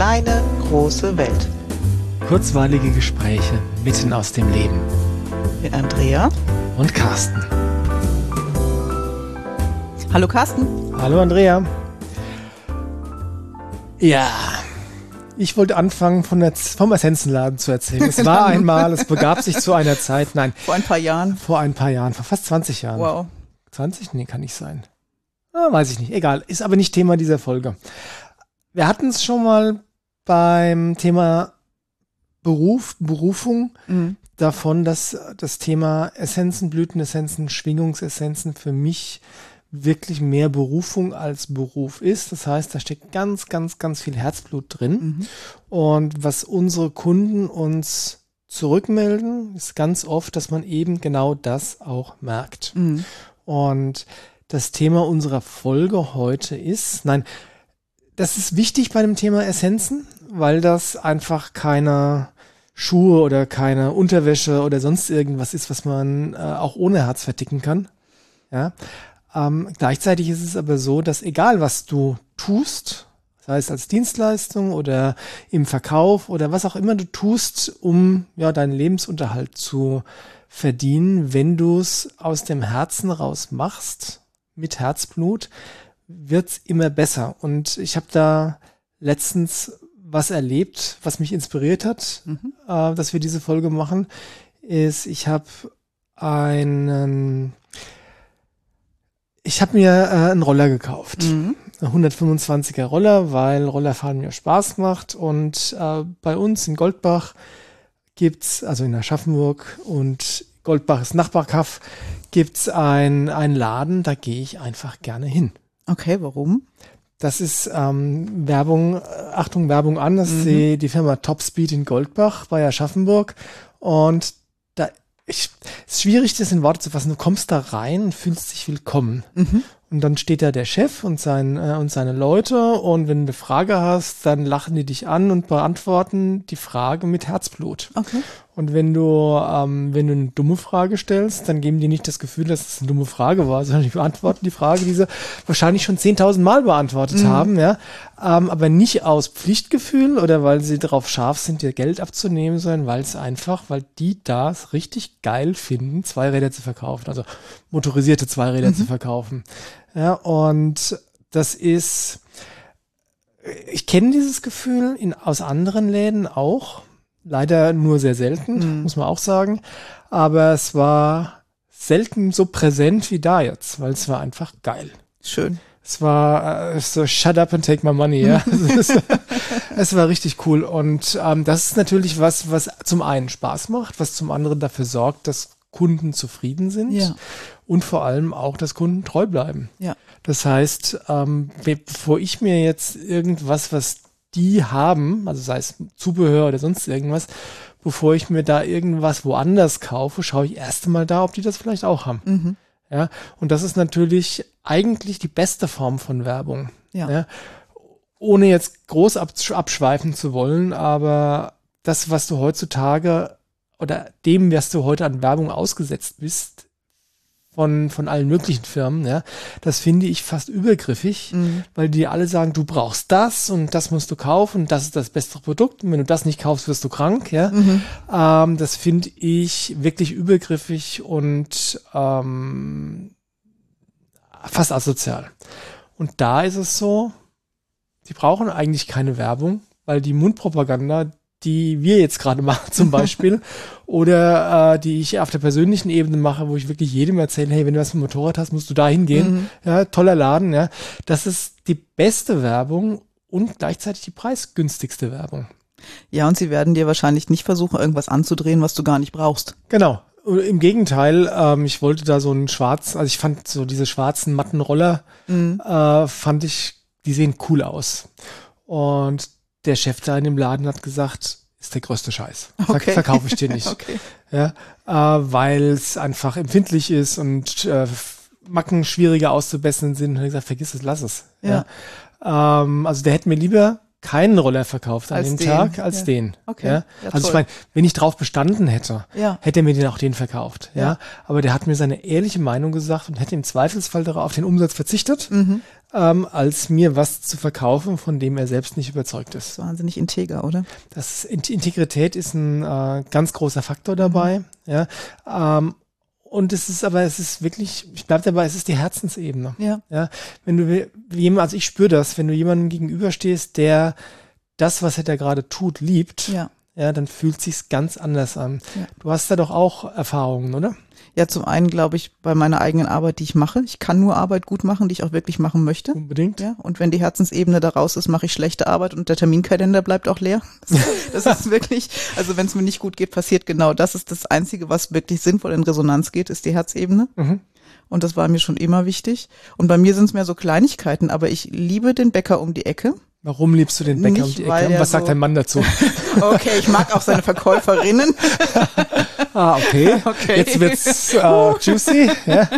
kleine, große Welt. Kurzweilige Gespräche mitten aus dem Leben. Mit Andrea und Carsten. Hallo Carsten. Hallo Andrea. Ja, ich wollte anfangen von der, vom Essenzenladen zu erzählen. Es war einmal, es begab sich zu einer Zeit, nein. Vor ein paar Jahren. Vor ein paar Jahren, vor fast 20 Jahren. Wow. 20? Nee, kann nicht sein. Ah, weiß ich nicht. Egal. Ist aber nicht Thema dieser Folge. Wir hatten es schon mal beim Thema Beruf, Berufung mhm. davon, dass das Thema Essenzen, Blütenessenzen, Schwingungsessenzen für mich wirklich mehr Berufung als Beruf ist. Das heißt, da steckt ganz, ganz, ganz viel Herzblut drin. Mhm. Und was unsere Kunden uns zurückmelden, ist ganz oft, dass man eben genau das auch merkt. Mhm. Und das Thema unserer Folge heute ist, nein, das ist wichtig bei dem Thema Essenzen, weil das einfach keine Schuhe oder keine Unterwäsche oder sonst irgendwas ist, was man äh, auch ohne Herz verticken kann. Ja. Ähm, gleichzeitig ist es aber so, dass egal was du tust, sei es als Dienstleistung oder im Verkauf oder was auch immer du tust, um ja deinen Lebensunterhalt zu verdienen, wenn du es aus dem Herzen raus machst, mit Herzblut, wird's immer besser. Und ich habe da letztens was erlebt, was mich inspiriert hat, mhm. äh, dass wir diese Folge machen, ist, ich habe einen ich habe mir äh, einen Roller gekauft. Mhm. 125er Roller, weil Rollerfahren mir Spaß macht. Und äh, bei uns in Goldbach gibt's, also in Aschaffenburg und Goldbach ist Nachbarkaff, gibt's ein, ein Laden, da gehe ich einfach gerne hin. Okay, warum? Das ist ähm, Werbung, äh, Achtung, Werbung an, das mhm. ist die, die Firma Topspeed in Goldbach bei Aschaffenburg. Und ich, es ist schwierig, das in Worte zu fassen. Du kommst da rein und fühlst dich willkommen. Mhm. Und dann steht da der Chef und, sein, äh, und seine Leute und wenn du eine Frage hast, dann lachen die dich an und beantworten die Frage mit Herzblut. Okay. Und wenn du, ähm, wenn du eine dumme Frage stellst, dann geben die nicht das Gefühl, dass es eine dumme Frage war, sondern die beantworten die Frage, die sie wahrscheinlich schon 10.000 Mal beantwortet mhm. haben, ja. Ähm, aber nicht aus Pflichtgefühl oder weil sie darauf scharf sind, dir Geld abzunehmen, sondern weil es einfach, weil die das richtig geil finden, Zweiräder zu verkaufen, also motorisierte Zweiräder mhm. zu verkaufen. Ja, und das ist, ich kenne dieses Gefühl in, aus anderen Läden auch Leider nur sehr selten, mhm. muss man auch sagen. Aber es war selten so präsent wie da jetzt, weil es war einfach geil. Schön. Es war äh, so shut up and take my money, ja. es war richtig cool. Und ähm, das ist natürlich was, was zum einen Spaß macht, was zum anderen dafür sorgt, dass Kunden zufrieden sind ja. und vor allem auch, dass Kunden treu bleiben. Ja. Das heißt, ähm, bevor ich mir jetzt irgendwas, was die haben, also sei es Zubehör oder sonst irgendwas, bevor ich mir da irgendwas woanders kaufe, schaue ich erst einmal da, ob die das vielleicht auch haben. Mhm. Ja, und das ist natürlich eigentlich die beste Form von Werbung. Ja. ja. Ohne jetzt groß abschweifen zu wollen, aber das, was du heutzutage oder dem, was du heute an Werbung ausgesetzt bist, von, von allen möglichen Firmen, ja, das finde ich fast übergriffig, mhm. weil die alle sagen, du brauchst das und das musst du kaufen und das ist das beste Produkt und wenn du das nicht kaufst, wirst du krank, ja. Mhm. Ähm, das finde ich wirklich übergriffig und ähm, fast asozial. Und da ist es so, die brauchen eigentlich keine Werbung, weil die Mundpropaganda, die wir jetzt gerade machen zum Beispiel oder äh, die ich auf der persönlichen Ebene mache, wo ich wirklich jedem erzähle, hey, wenn du was mit dem Motorrad hast, musst du da hingehen. Mhm. Ja, toller Laden, ja. Das ist die beste Werbung und gleichzeitig die preisgünstigste Werbung. Ja, und sie werden dir wahrscheinlich nicht versuchen, irgendwas anzudrehen, was du gar nicht brauchst. Genau. Im Gegenteil, ähm, ich wollte da so einen schwarz, also ich fand so diese schwarzen matten Roller, mhm. äh, fand ich, die sehen cool aus. Und der Chef da in dem Laden hat gesagt, ist der größte Scheiß. Okay. Verkaufe ich dir nicht. okay. Ja, äh, weil es einfach empfindlich ist und äh, Macken schwieriger auszubessern sind. Und er hat gesagt, vergiss es, lass es. Ja. ja. Ähm, also der hätte mir lieber keinen Roller verkauft als an dem den. Tag als ja. den. Okay. Ja? ja also ich meine, wenn ich drauf bestanden hätte, hätte er mir den auch den verkauft. Ja. Aber der hat mir seine ehrliche Meinung gesagt und hätte im Zweifelsfall darauf auf den Umsatz verzichtet. Mhm. Ähm, als mir was zu verkaufen, von dem er selbst nicht überzeugt ist. Das ist wahnsinnig integer, oder? Das Integrität ist ein äh, ganz großer Faktor dabei. Mhm. Ja, ähm, und es ist aber, es ist wirklich, ich bleib dabei, es ist die Herzensebene. Ja. Ja, wenn du jemand, also ich spüre das, wenn du jemandem gegenüberstehst, der das, was er da gerade tut, liebt, ja. Ja, dann fühlt sich's ganz anders an. Ja. Du hast da doch auch Erfahrungen, oder? Ja, zum einen glaube ich bei meiner eigenen Arbeit, die ich mache. Ich kann nur Arbeit gut machen, die ich auch wirklich machen möchte. Unbedingt. Ja, und wenn die Herzensebene da raus ist, mache ich schlechte Arbeit und der Terminkalender bleibt auch leer. Das, das ist wirklich, also wenn es mir nicht gut geht, passiert genau das. Ist das Einzige, was wirklich sinnvoll in Resonanz geht, ist die Herzebene. Mhm. Und das war mir schon immer wichtig. Und bei mir sind es mehr so Kleinigkeiten, aber ich liebe den Bäcker um die Ecke. Warum liebst du den Bäcker Nicht, um die Ecke? Was sagt dein Mann dazu? okay, ich mag auch seine Verkäuferinnen. ah, okay. okay. Jetzt wird's uh, juicy. Ja.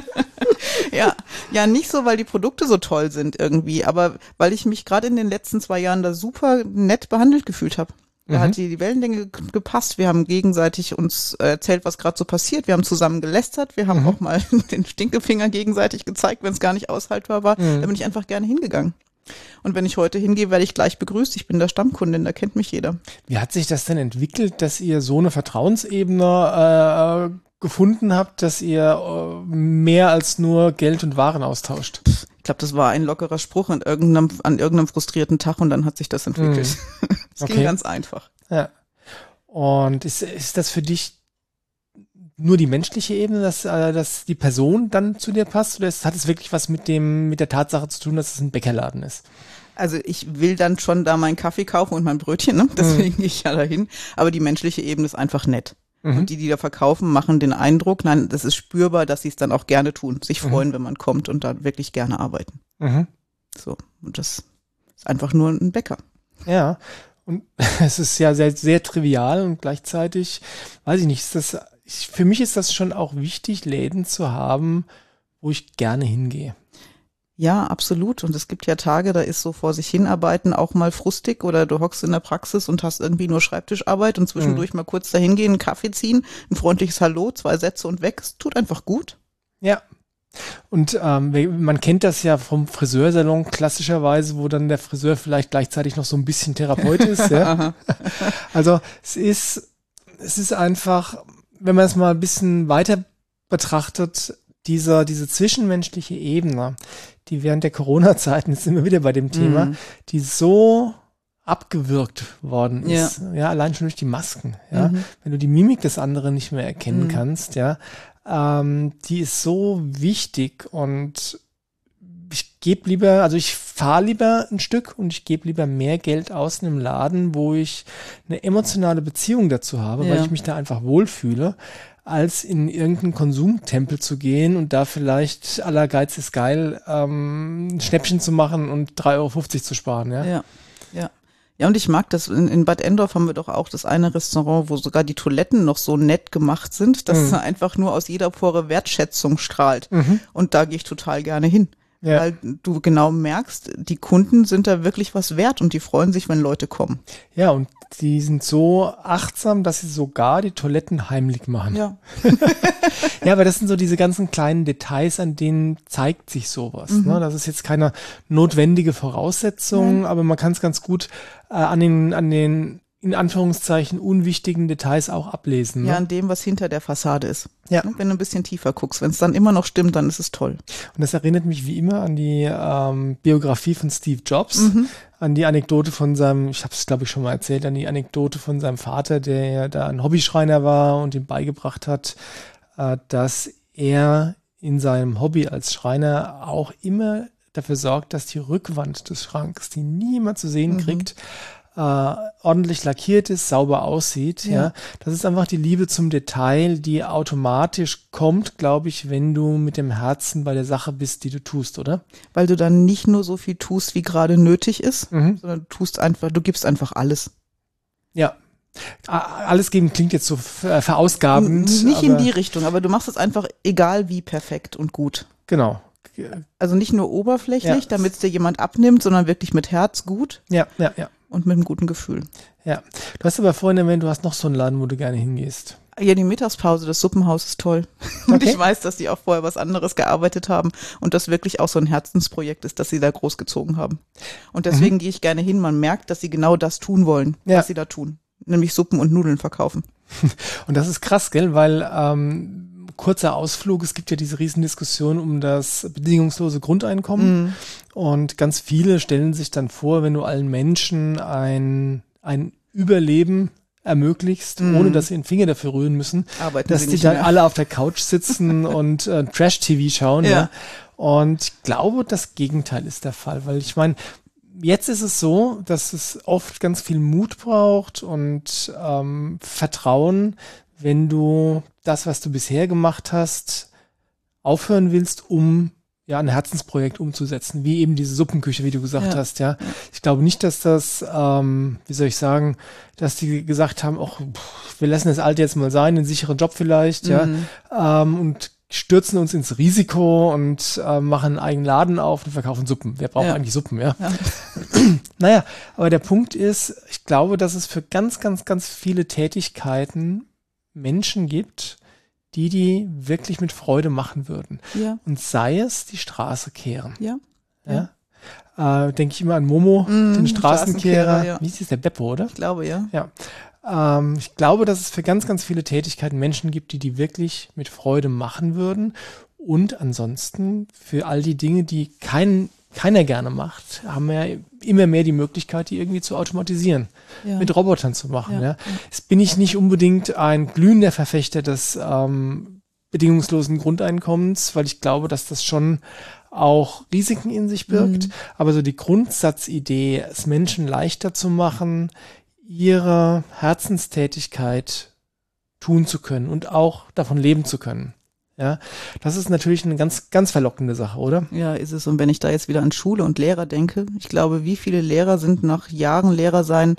ja, ja, nicht so, weil die Produkte so toll sind irgendwie, aber weil ich mich gerade in den letzten zwei Jahren da super nett behandelt gefühlt habe. Da mhm. hat die, die Wellenlänge gepasst. Wir haben gegenseitig uns erzählt, was gerade so passiert. Wir haben zusammen gelästert. Wir haben mhm. auch mal den Stinkefinger gegenseitig gezeigt, wenn es gar nicht aushaltbar war. Mhm. Da bin ich einfach gerne hingegangen. Und wenn ich heute hingehe, werde ich gleich begrüßt. Ich bin der Stammkundin, da kennt mich jeder. Wie hat sich das denn entwickelt, dass ihr so eine Vertrauensebene äh, gefunden habt, dass ihr äh, mehr als nur Geld und Waren austauscht? Ich glaube, das war ein lockerer Spruch an irgendeinem, an irgendeinem frustrierten Tag und dann hat sich das entwickelt. Es hm. okay. ging ganz einfach. Ja. Und ist, ist das für dich nur die menschliche Ebene, dass, äh, dass die Person dann zu dir passt? Oder ist, hat es wirklich was mit dem, mit der Tatsache zu tun, dass es ein Bäckerladen ist? Also ich will dann schon da meinen Kaffee kaufen und mein Brötchen, ne? deswegen mhm. gehe ich ja dahin. Aber die menschliche Ebene ist einfach nett. Mhm. Und die, die da verkaufen, machen den Eindruck, nein, das ist spürbar, dass sie es dann auch gerne tun, sich mhm. freuen, wenn man kommt und da wirklich gerne arbeiten. Mhm. So, und das ist einfach nur ein Bäcker. Ja, und es ist ja sehr, sehr trivial und gleichzeitig, weiß ich nicht, ist das für mich ist das schon auch wichtig, Läden zu haben, wo ich gerne hingehe. Ja, absolut. Und es gibt ja Tage, da ist so vor sich hinarbeiten auch mal frustig oder du hockst in der Praxis und hast irgendwie nur Schreibtischarbeit und zwischendurch mhm. mal kurz dahin gehen, einen Kaffee ziehen, ein freundliches Hallo, zwei Sätze und weg. Es tut einfach gut. Ja. Und ähm, man kennt das ja vom Friseursalon klassischerweise, wo dann der Friseur vielleicht gleichzeitig noch so ein bisschen Therapeut ist. ja. also es ist, es ist einfach, wenn man es mal ein bisschen weiter betrachtet, dieser, diese zwischenmenschliche Ebene, die während der Corona-Zeiten, jetzt sind wir wieder bei dem Thema, mhm. die so abgewürgt worden ist. Ja. ja, allein schon durch die Masken. Ja, mhm. wenn du die Mimik des anderen nicht mehr erkennen mhm. kannst, ja, ähm, die ist so wichtig und gebe lieber, also ich fahre lieber ein Stück und ich gebe lieber mehr Geld aus in einem Laden, wo ich eine emotionale Beziehung dazu habe, ja. weil ich mich da einfach wohlfühle, als in irgendeinen Konsumtempel zu gehen und da vielleicht aller Geiz ist geil, ähm, ein Schnäppchen zu machen und 3,50 Euro zu sparen. Ja, ja. ja. Ja, und ich mag das. In, in, Bad Endorf haben wir doch auch das eine Restaurant, wo sogar die Toiletten noch so nett gemacht sind, dass mhm. einfach nur aus jeder Pore Wertschätzung strahlt. Mhm. Und da gehe ich total gerne hin ja. weil du genau merkst, die Kunden sind da wirklich was wert und die freuen sich, wenn Leute kommen. Ja, und die sind so achtsam, dass sie sogar die Toiletten heimlich machen. Ja. ja, aber das sind so diese ganzen kleinen Details, an denen zeigt sich sowas. Mhm. Ne? Das ist jetzt keine notwendige Voraussetzung, mhm. aber man kann es ganz gut äh, an den, an den in Anführungszeichen unwichtigen Details auch ablesen. Ne? Ja, an dem, was hinter der Fassade ist. Ja. Ne, wenn du ein bisschen tiefer guckst. Wenn es dann immer noch stimmt, dann ist es toll. Und das erinnert mich wie immer an die ähm, Biografie von Steve Jobs, mhm. an die Anekdote von seinem, ich habe es glaube ich schon mal erzählt, an die Anekdote von seinem Vater, der ja da ein Hobbyschreiner war und ihm beigebracht hat, äh, dass er in seinem Hobby als Schreiner auch immer dafür sorgt, dass die Rückwand des Schranks, die niemand zu sehen mhm. kriegt, äh, ordentlich lackiert ist, sauber aussieht. Ja. ja. das ist einfach die Liebe zum Detail, die automatisch kommt, glaube ich, wenn du mit dem Herzen bei der Sache bist, die du tust, oder? Weil du dann nicht nur so viel tust, wie gerade nötig ist, mhm. sondern du tust einfach, du gibst einfach alles. Ja, alles geben klingt jetzt so äh, verausgabend. Nicht in die Richtung, aber du machst es einfach egal wie perfekt und gut. Genau. Also nicht nur oberflächlich, ja. damit es dir jemand abnimmt, sondern wirklich mit Herz gut. Ja, ja, ja und mit einem guten Gefühl. Ja. Du hast aber vorhin erwähnt, du hast noch so einen Laden, wo du gerne hingehst. Ja, die Mittagspause des Suppenhaus ist toll. Und Okay. ich weiß, dass die auch vorher was anderes gearbeitet haben und das wirklich auch so ein Herzensprojekt ist, das sie da großgezogen haben. Und deswegen gehe ich gerne hin. Man merkt, dass sie genau das tun wollen, Ja. was sie da tun. Nämlich Suppen und Nudeln verkaufen. Und das ist krass, gell? Weil ähm, kurzer Ausflug, es gibt ja diese Riesendiskussion um das bedingungslose Grundeinkommen. Und ganz viele stellen sich dann vor, wenn du allen Menschen ein, ein Überleben ermöglichst, ohne dass sie den Finger dafür rühren müssen, Arbeiten dass sie die dann mehr. alle auf der Couch sitzen und äh, Trash-TV schauen. Ja. Ja. Und ich glaube, das Gegenteil ist der Fall, weil ich meine, jetzt ist es so, dass es oft ganz viel Mut braucht und ähm, Vertrauen, wenn du das, was du bisher gemacht hast, aufhören willst, um ja ein Herzensprojekt umzusetzen, wie eben diese Suppenküche, wie du gesagt Ja. hast, ja. Ich glaube nicht, dass das, ähm, wie soll ich sagen, dass die gesagt haben, ach, pff, wir lassen das Alte jetzt mal sein, einen sicheren Job vielleicht, ja, Mhm. ähm, und stürzen uns ins Risiko und äh, machen einen eigenen Laden auf und verkaufen Suppen. Wer braucht Ja. eigentlich Suppen, ja? Ja. Naja, aber der Punkt ist, ich glaube, dass es für ganz, ganz, ganz viele Tätigkeiten Menschen gibt, die die wirklich mit Freude machen würden. Ja, Und sei es die Straße kehren. ja. Ja. Äh, Denke ich immer an Momo, Mhm, den Straßenkehrer. Straßenkehrer, ja. Wie ist das, der Beppo, oder? Ich glaube, ja. Ja. Ähm, ich glaube, dass es für ganz, ganz viele Tätigkeiten Menschen gibt, die die wirklich mit Freude machen würden. Und ansonsten für all die Dinge, die kein, keiner gerne macht, haben wir ja immer mehr die Möglichkeit, die irgendwie zu automatisieren, Ja. mit Robotern zu machen. Ja. Ja. Jetzt bin ich nicht unbedingt ein glühender Verfechter des ähm, bedingungslosen Grundeinkommens, weil ich glaube, dass das schon auch Risiken in sich birgt. Aber so die Grundsatzidee, es Menschen leichter zu machen, ihre Herzenstätigkeit tun zu können und auch davon leben zu können. Ja, das ist natürlich eine ganz, ganz verlockende Sache, oder? Ja, ist es. Und wenn ich da jetzt wieder an Schule und Lehrer denke, ich glaube, wie viele Lehrer sind nach Jahren Lehrer sein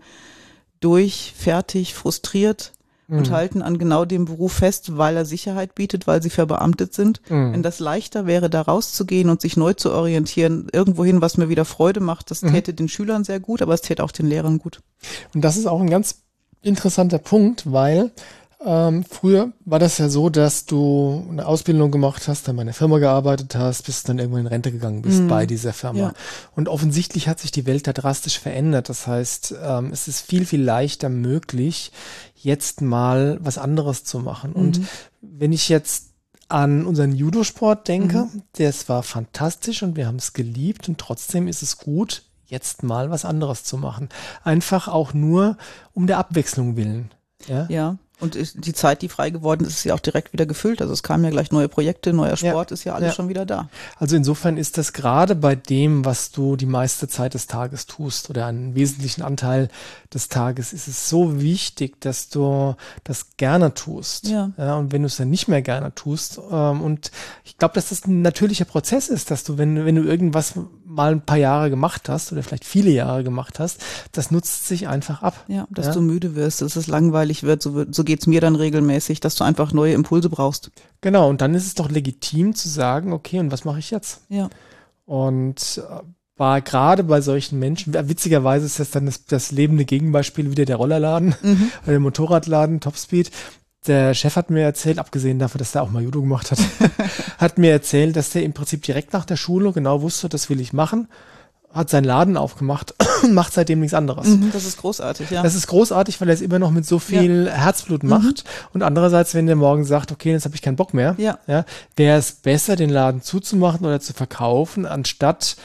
durch, fertig, frustriert und Mhm. halten an genau dem Beruf fest, weil er Sicherheit bietet, weil sie verbeamtet sind. Mhm. Wenn das leichter wäre, da rauszugehen und sich neu zu orientieren, irgendwohin, was mir wieder Freude macht, das Mhm. täte den Schülern sehr gut, aber es täte auch den Lehrern gut. Und das ist auch ein ganz interessanter Punkt, weil ähm, früher war das ja so, dass du eine Ausbildung gemacht hast, dann bei einer Firma gearbeitet hast, bis du dann irgendwann in Rente gegangen bist bei dieser Firma. Ja. Und offensichtlich hat sich die Welt da drastisch verändert. Das heißt, ähm, es ist viel, viel leichter möglich, jetzt mal was anderes zu machen. Und wenn ich jetzt an unseren Judosport denke, das war fantastisch und wir haben es geliebt und trotzdem ist es gut, jetzt mal was anderes zu machen. Einfach auch nur um der Abwechslung willen. Ja. Ja. Und ist- die Zeit, die frei geworden ist, ist ja auch direkt wieder gefüllt. Also es kamen ja gleich neue Projekte, neuer Ja. Sport ist ja alles Ja. schon wieder da. Also insofern ist das gerade bei dem, was du die meiste Zeit des Tages tust oder einen wesentlichen Anteil des Tages, ist es so wichtig, dass du das gerne tust. Ja. und wenn du es dann nicht mehr gerne tust, ähm, und ich glaube, dass das ein natürlicher Prozess ist, dass du, wenn, wenn du irgendwas mal ein paar Jahre gemacht hast oder vielleicht viele Jahre gemacht hast, das nutzt sich einfach ab. Ja, dass Ja. du müde wirst, dass es langweilig wird, so, so geht's mir dann regelmäßig, dass du einfach neue Impulse brauchst. Genau, und dann ist es doch legitim zu sagen, okay, und was mache ich jetzt? Ja. Und äh, war gerade bei solchen Menschen, witzigerweise ist das dann das, das lebende Gegenbeispiel wieder der Rollerladen oder der Motorradladen, Topspeed. Der Chef hat mir erzählt, abgesehen davon, dass der auch mal Judo gemacht hat, hat mir erzählt, dass der im Prinzip direkt nach der Schule genau wusste, das will ich machen, hat seinen Laden aufgemacht und macht seitdem nichts anderes. Mhm, das ist großartig, ja. Das ist großartig, weil er es immer noch mit so viel Herzblut macht. Und andererseits, wenn der morgen sagt, okay, jetzt habe ich keinen Bock mehr, Ja. ja, wäre es besser, den Laden zuzumachen oder zu verkaufen, anstatt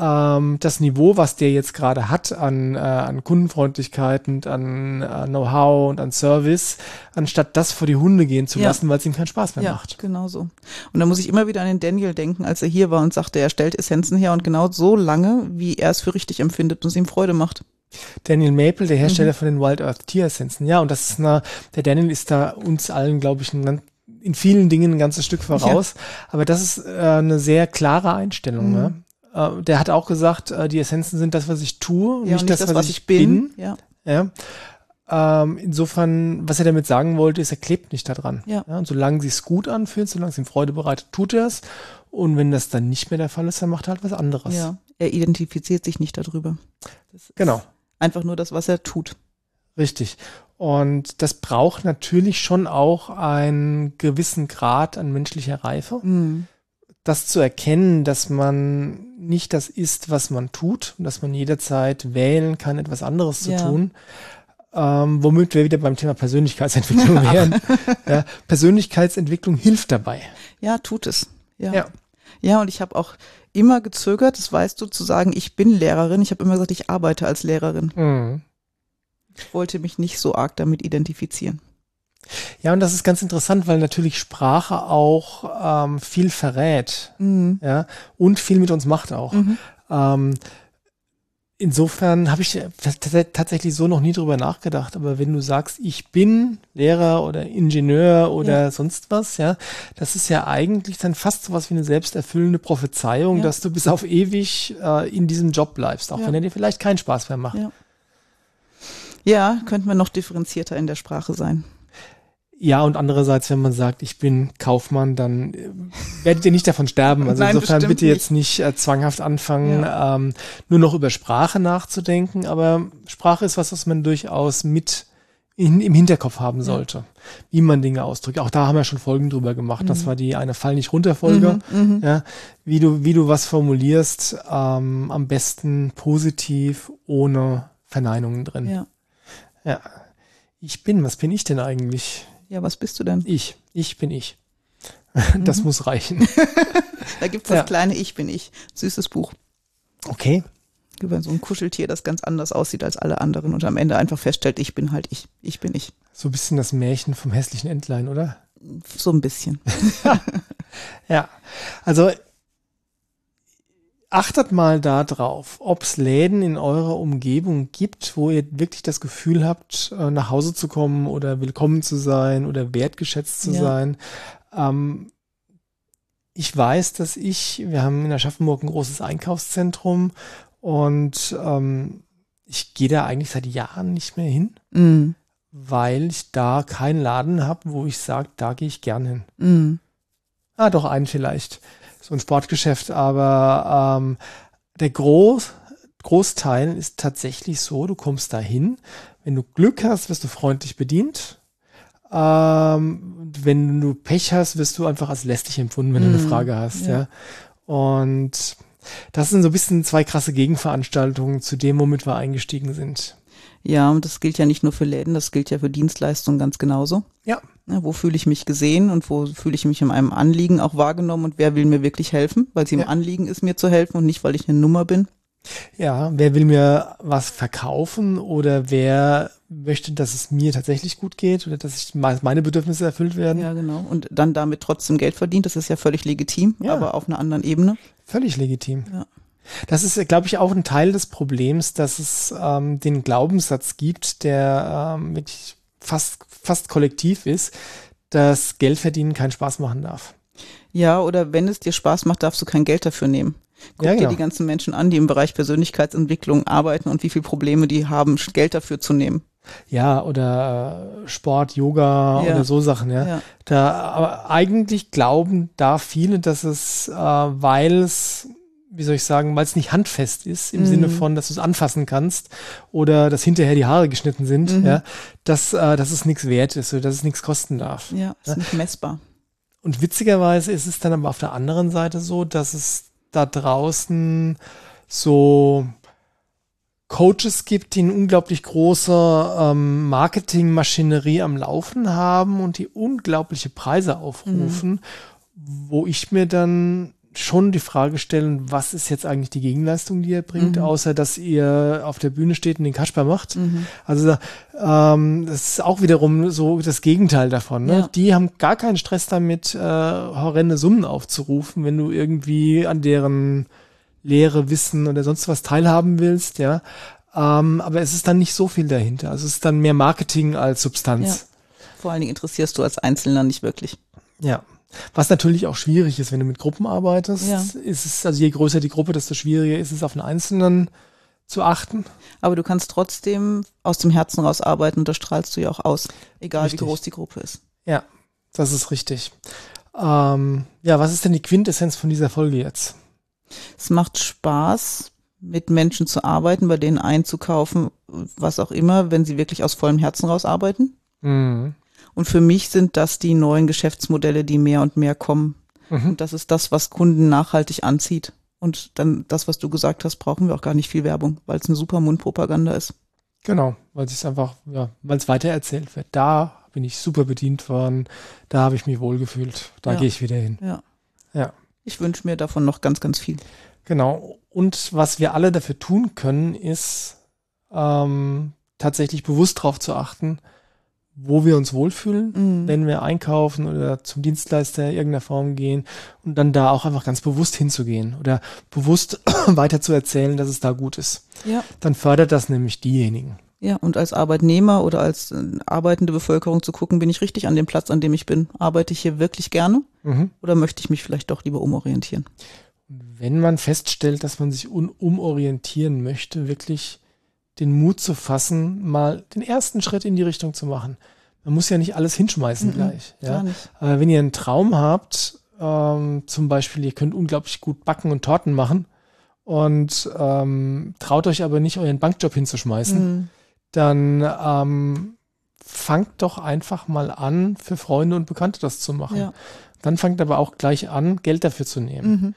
ähm, das Niveau, was der jetzt gerade hat an, äh, an Kundenfreundlichkeit und an äh, Know-how und an Service, anstatt das vor die Hunde gehen zu Ja. lassen, weil es ihm keinen Spaß mehr ja, macht. genau so. Und da muss ich immer wieder an den Daniel denken, als er hier war und sagte, er stellt Essenzen her und genau so lange, wie er es für richtig empfindet und es ihm Freude macht. Daniel Maple, der Mhm. Hersteller von den Wild Earth Tieressenzen. Ja, und das ist eine, der Daniel ist da uns allen, glaube ich, ein, in vielen Dingen ein ganzes Stück voraus. Aber das ist äh, eine sehr klare Einstellung. Mhm. Ne? Äh, der hat auch gesagt, äh, die Essenzen sind das, was ich tue, Ja, nicht, und das, was, ich bin. Ja, Ja. Ähm, insofern, was er damit sagen wollte, ist, er klebt nicht daran. Ja. und solange sich gut anfühlt, solange es ihm Freude bereitet, tut er es. Und wenn das dann nicht mehr der Fall ist, dann macht er halt was anderes. ja. Er identifiziert sich nicht darüber. Das Genau. Einfach nur das, was er tut. Richtig. Und das braucht natürlich schon auch einen gewissen Grad an menschlicher Reife. Mhm. Das zu erkennen, dass man nicht das ist, was man tut, und dass man jederzeit wählen kann, etwas anderes zu Ja. tun. Ähm, womit wir wieder beim Thema Persönlichkeitsentwicklung wären. ja, Persönlichkeitsentwicklung hilft dabei. Ja, tut es. Ja. Ja. Ja, und ich habe auch immer gezögert, das weißt du, zu sagen, ich bin Lehrerin. Ich habe immer gesagt, ich arbeite als Lehrerin. Mhm. Ich wollte mich nicht so arg damit identifizieren. Ja, und das ist ganz interessant, weil natürlich Sprache auch ähm, viel verrät, Mhm. ja, und viel mit uns macht auch. Mhm. Ähm, insofern habe ich tats- tatsächlich so noch nie drüber nachgedacht. Aber wenn du sagst, ich bin Lehrer oder Ingenieur oder Ja. sonst was, ja, das ist ja eigentlich dann fast so was wie eine selbsterfüllende Prophezeiung, Ja. dass du bis auf ewig äh, in diesem Job bleibst, auch Ja. wenn er dir vielleicht keinen Spaß mehr macht. Ja. Ja, könnte man noch differenzierter in der Sprache sein. Ja, und andererseits, wenn man sagt, ich bin Kaufmann, dann äh, werdet ihr nicht davon sterben. Also Nein, insofern bitte jetzt nicht äh, zwanghaft anfangen, ähm, nur noch über Sprache nachzudenken. Aber Sprache ist was, was man durchaus mit in, im Hinterkopf haben sollte, wie man Dinge ausdrückt. Auch da haben wir schon Folgen drüber gemacht. Das war die eine Fall nicht runter Folge. Mhm, Ja, wie du, wie du was formulierst, ähm, am besten positiv, ohne Verneinungen drin. Ja. ja. Ich bin, was bin ich denn eigentlich? Ja, was bist du denn? Ich. Ich bin ich. Das muss reichen. Da gibt's das Ja. kleine Ich bin ich. Süßes Buch. Okay. Über so ein Kuscheltier, das ganz anders aussieht als alle anderen und am Ende einfach feststellt, ich bin halt ich. Ich bin ich. So ein bisschen das Märchen vom hässlichen Entlein, oder? So ein bisschen. Ja. Also achtet mal da drauf, ob es Läden in eurer Umgebung gibt, wo ihr wirklich das Gefühl habt, äh, nach Hause zu kommen oder willkommen zu sein oder wertgeschätzt zu Ja. sein. Ähm, ich weiß, dass ich, wir haben in Aschaffenburg ein großes Einkaufszentrum und ähm, ich gehe da eigentlich seit Jahren nicht mehr hin, Mm. weil ich da keinen Laden habe, wo ich sage, da gehe ich gern hin. Mm. Ah, doch, einen vielleicht. So ein Sportgeschäft, aber ähm, der Groß, Großteil ist tatsächlich so, du kommst da hin, wenn du Glück hast, wirst du freundlich bedient. Ähm, wenn du Pech hast, wirst du einfach als lästig empfunden, wenn du eine Mhm, Frage hast, ja. ja. Und das sind so ein bisschen zwei krasse Gegenveranstaltungen zu dem, womit wir eingestiegen sind. Ja, und das gilt ja nicht nur für Läden, das gilt ja für Dienstleistungen ganz genauso. Ja. Ja, wo fühle ich mich gesehen und wo fühle ich mich in meinem Anliegen auch wahrgenommen und wer will mir wirklich helfen, weil es ihm Ja. Anliegen ist, mir zu helfen und nicht, weil ich eine Nummer bin. Ja, wer will mir was verkaufen oder wer möchte, dass es mir tatsächlich gut geht oder dass ich me- meine Bedürfnisse erfüllt werden? Ja, genau. Und dann damit trotzdem Geld verdient, das ist ja völlig legitim, Ja. aber auf einer anderen Ebene. Völlig legitim. Ja. Das ist, glaube ich, auch ein Teil des Problems, dass es ähm, den Glaubenssatz gibt, der ähm, wirklich fast, fast kollektiv ist, dass Geldverdienen keinen Spaß machen darf. Ja, oder wenn es dir Spaß macht, darfst du kein Geld dafür nehmen. Guck Ja, dir genau. die ganzen Menschen an, die im Bereich Persönlichkeitsentwicklung arbeiten und wie viele Probleme die haben, Geld dafür zu nehmen. Ja, oder äh, Sport, Yoga Ja. oder so Sachen, ja. Ja. Da, aber eigentlich glauben da viele, dass es, äh, weil es, wie soll ich sagen, weil es nicht handfest ist, im Mhm. Sinne von, dass du es anfassen kannst oder dass hinterher die Haare geschnitten sind, Mhm. ja, dass, äh, dass es nichts wert ist oder dass es nichts kosten darf. Ja, ist nicht messbar. Und witzigerweise ist es dann aber auf der anderen Seite so, dass es da draußen so Coaches gibt, die eine unglaublich große ähm, Marketingmaschinerie am Laufen haben und die unglaubliche Preise aufrufen, wo ich mir dann schon die Frage stellen, was ist jetzt eigentlich die Gegenleistung, die ihr bringt, Mhm. außer dass ihr auf der Bühne steht und den Kasper macht. Mhm. Also ähm, das ist auch wiederum so das Gegenteil davon. Ne? Ja. Die haben gar keinen Stress damit, äh, horrende Summen aufzurufen, wenn du irgendwie an deren Lehre, Wissen oder sonst was teilhaben willst, ja. Ähm, aber es ist dann nicht so viel dahinter. Also es ist dann mehr Marketing als Substanz. Vor allen Dingen interessierst du als Einzelner nicht wirklich. Ja. Was natürlich auch schwierig ist, wenn du mit Gruppen arbeitest, Ja. ist es, also je größer die Gruppe, desto schwieriger ist es auf einen Einzelnen zu achten. Aber du kannst trotzdem aus dem Herzen raus arbeiten und das strahlst du ja auch aus. Egal Richtig. wie groß die Gruppe ist. Ja, das ist richtig. Ähm, ja, was ist denn die Quintessenz von dieser Folge jetzt? Es macht Spaß, mit Menschen zu arbeiten, bei denen einzukaufen, was auch immer, wenn sie wirklich aus vollem Herzen raus arbeiten. Mhm. Und für mich sind das die neuen Geschäftsmodelle, die mehr und mehr kommen. Mhm. Und das ist das, was Kunden nachhaltig anzieht. Und dann das, was du gesagt hast, brauchen wir auch gar nicht viel Werbung, weil es eine super Mundpropaganda ist. Genau, weil es einfach, ja, weil es weitererzählt wird. Da bin ich super bedient worden, da habe ich mich wohlgefühlt, da Ja. gehe ich wieder hin. Ja. Ja. Ich wünsche mir davon noch ganz, ganz viel. Genau. Und was wir alle dafür tun können, ist ähm, tatsächlich bewusst darauf zu achten, wo wir uns wohlfühlen, Mhm. wenn wir einkaufen oder zum Dienstleister in irgendeiner Form gehen und dann da auch einfach ganz bewusst hinzugehen oder bewusst weiter zu erzählen, dass es da gut ist. Ja. Dann fördert das nämlich diejenigen. Ja, und als Arbeitnehmer oder als äh, arbeitende Bevölkerung zu gucken, bin ich richtig an dem Platz, an dem ich bin? Arbeite ich hier wirklich gerne Mhm. oder möchte ich mich vielleicht doch lieber umorientieren? Wenn man feststellt, dass man sich umorientieren möchte, wirklich den Mut zu fassen, mal den ersten Schritt in die Richtung zu machen. Man muss ja nicht alles hinschmeißen Mhm, gleich. Ja? Aber wenn ihr einen Traum habt, ähm, zum Beispiel, ihr könnt unglaublich gut backen und Torten machen und ähm, traut euch aber nicht, euren Bankjob hinzuschmeißen, Mhm. dann ähm, fangt doch einfach mal an, für Freunde und Bekannte das zu machen. Ja. Dann fangt aber auch gleich an, Geld dafür zu nehmen.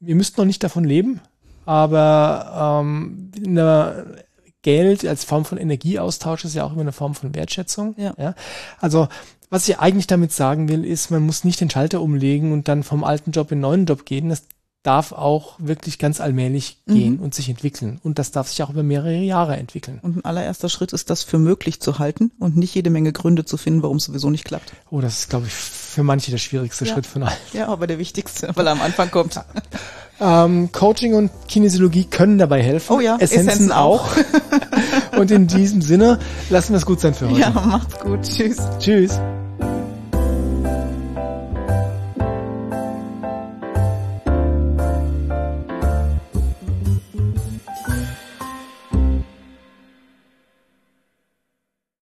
Mhm. Ihr müsst noch nicht davon leben, aber ähm, eine Geld als Form von Energieaustausch ist ja auch immer eine Form von Wertschätzung. Ja. Also was ich eigentlich damit sagen will, ist, man muss nicht den Schalter umlegen und dann vom alten Job in den neuen Job gehen. Das darf auch wirklich ganz allmählich Mhm. gehen und sich entwickeln. Und das darf sich auch über mehrere Jahre entwickeln. Und ein allererster Schritt ist, das für möglich zu halten und nicht jede Menge Gründe zu finden, warum es sowieso nicht klappt. Oh, das ist, glaube ich, für manche der schwierigste Ja. Schritt von allen. Ja, aber der wichtigste, weil er am Anfang kommt. Ähm, Coaching und Kinesiologie können dabei helfen. Oh ja, Essenzen, Essenzen auch. und in diesem Sinne lassen wir es gut sein für heute. Ja, macht's gut. Tschüss. Tschüss.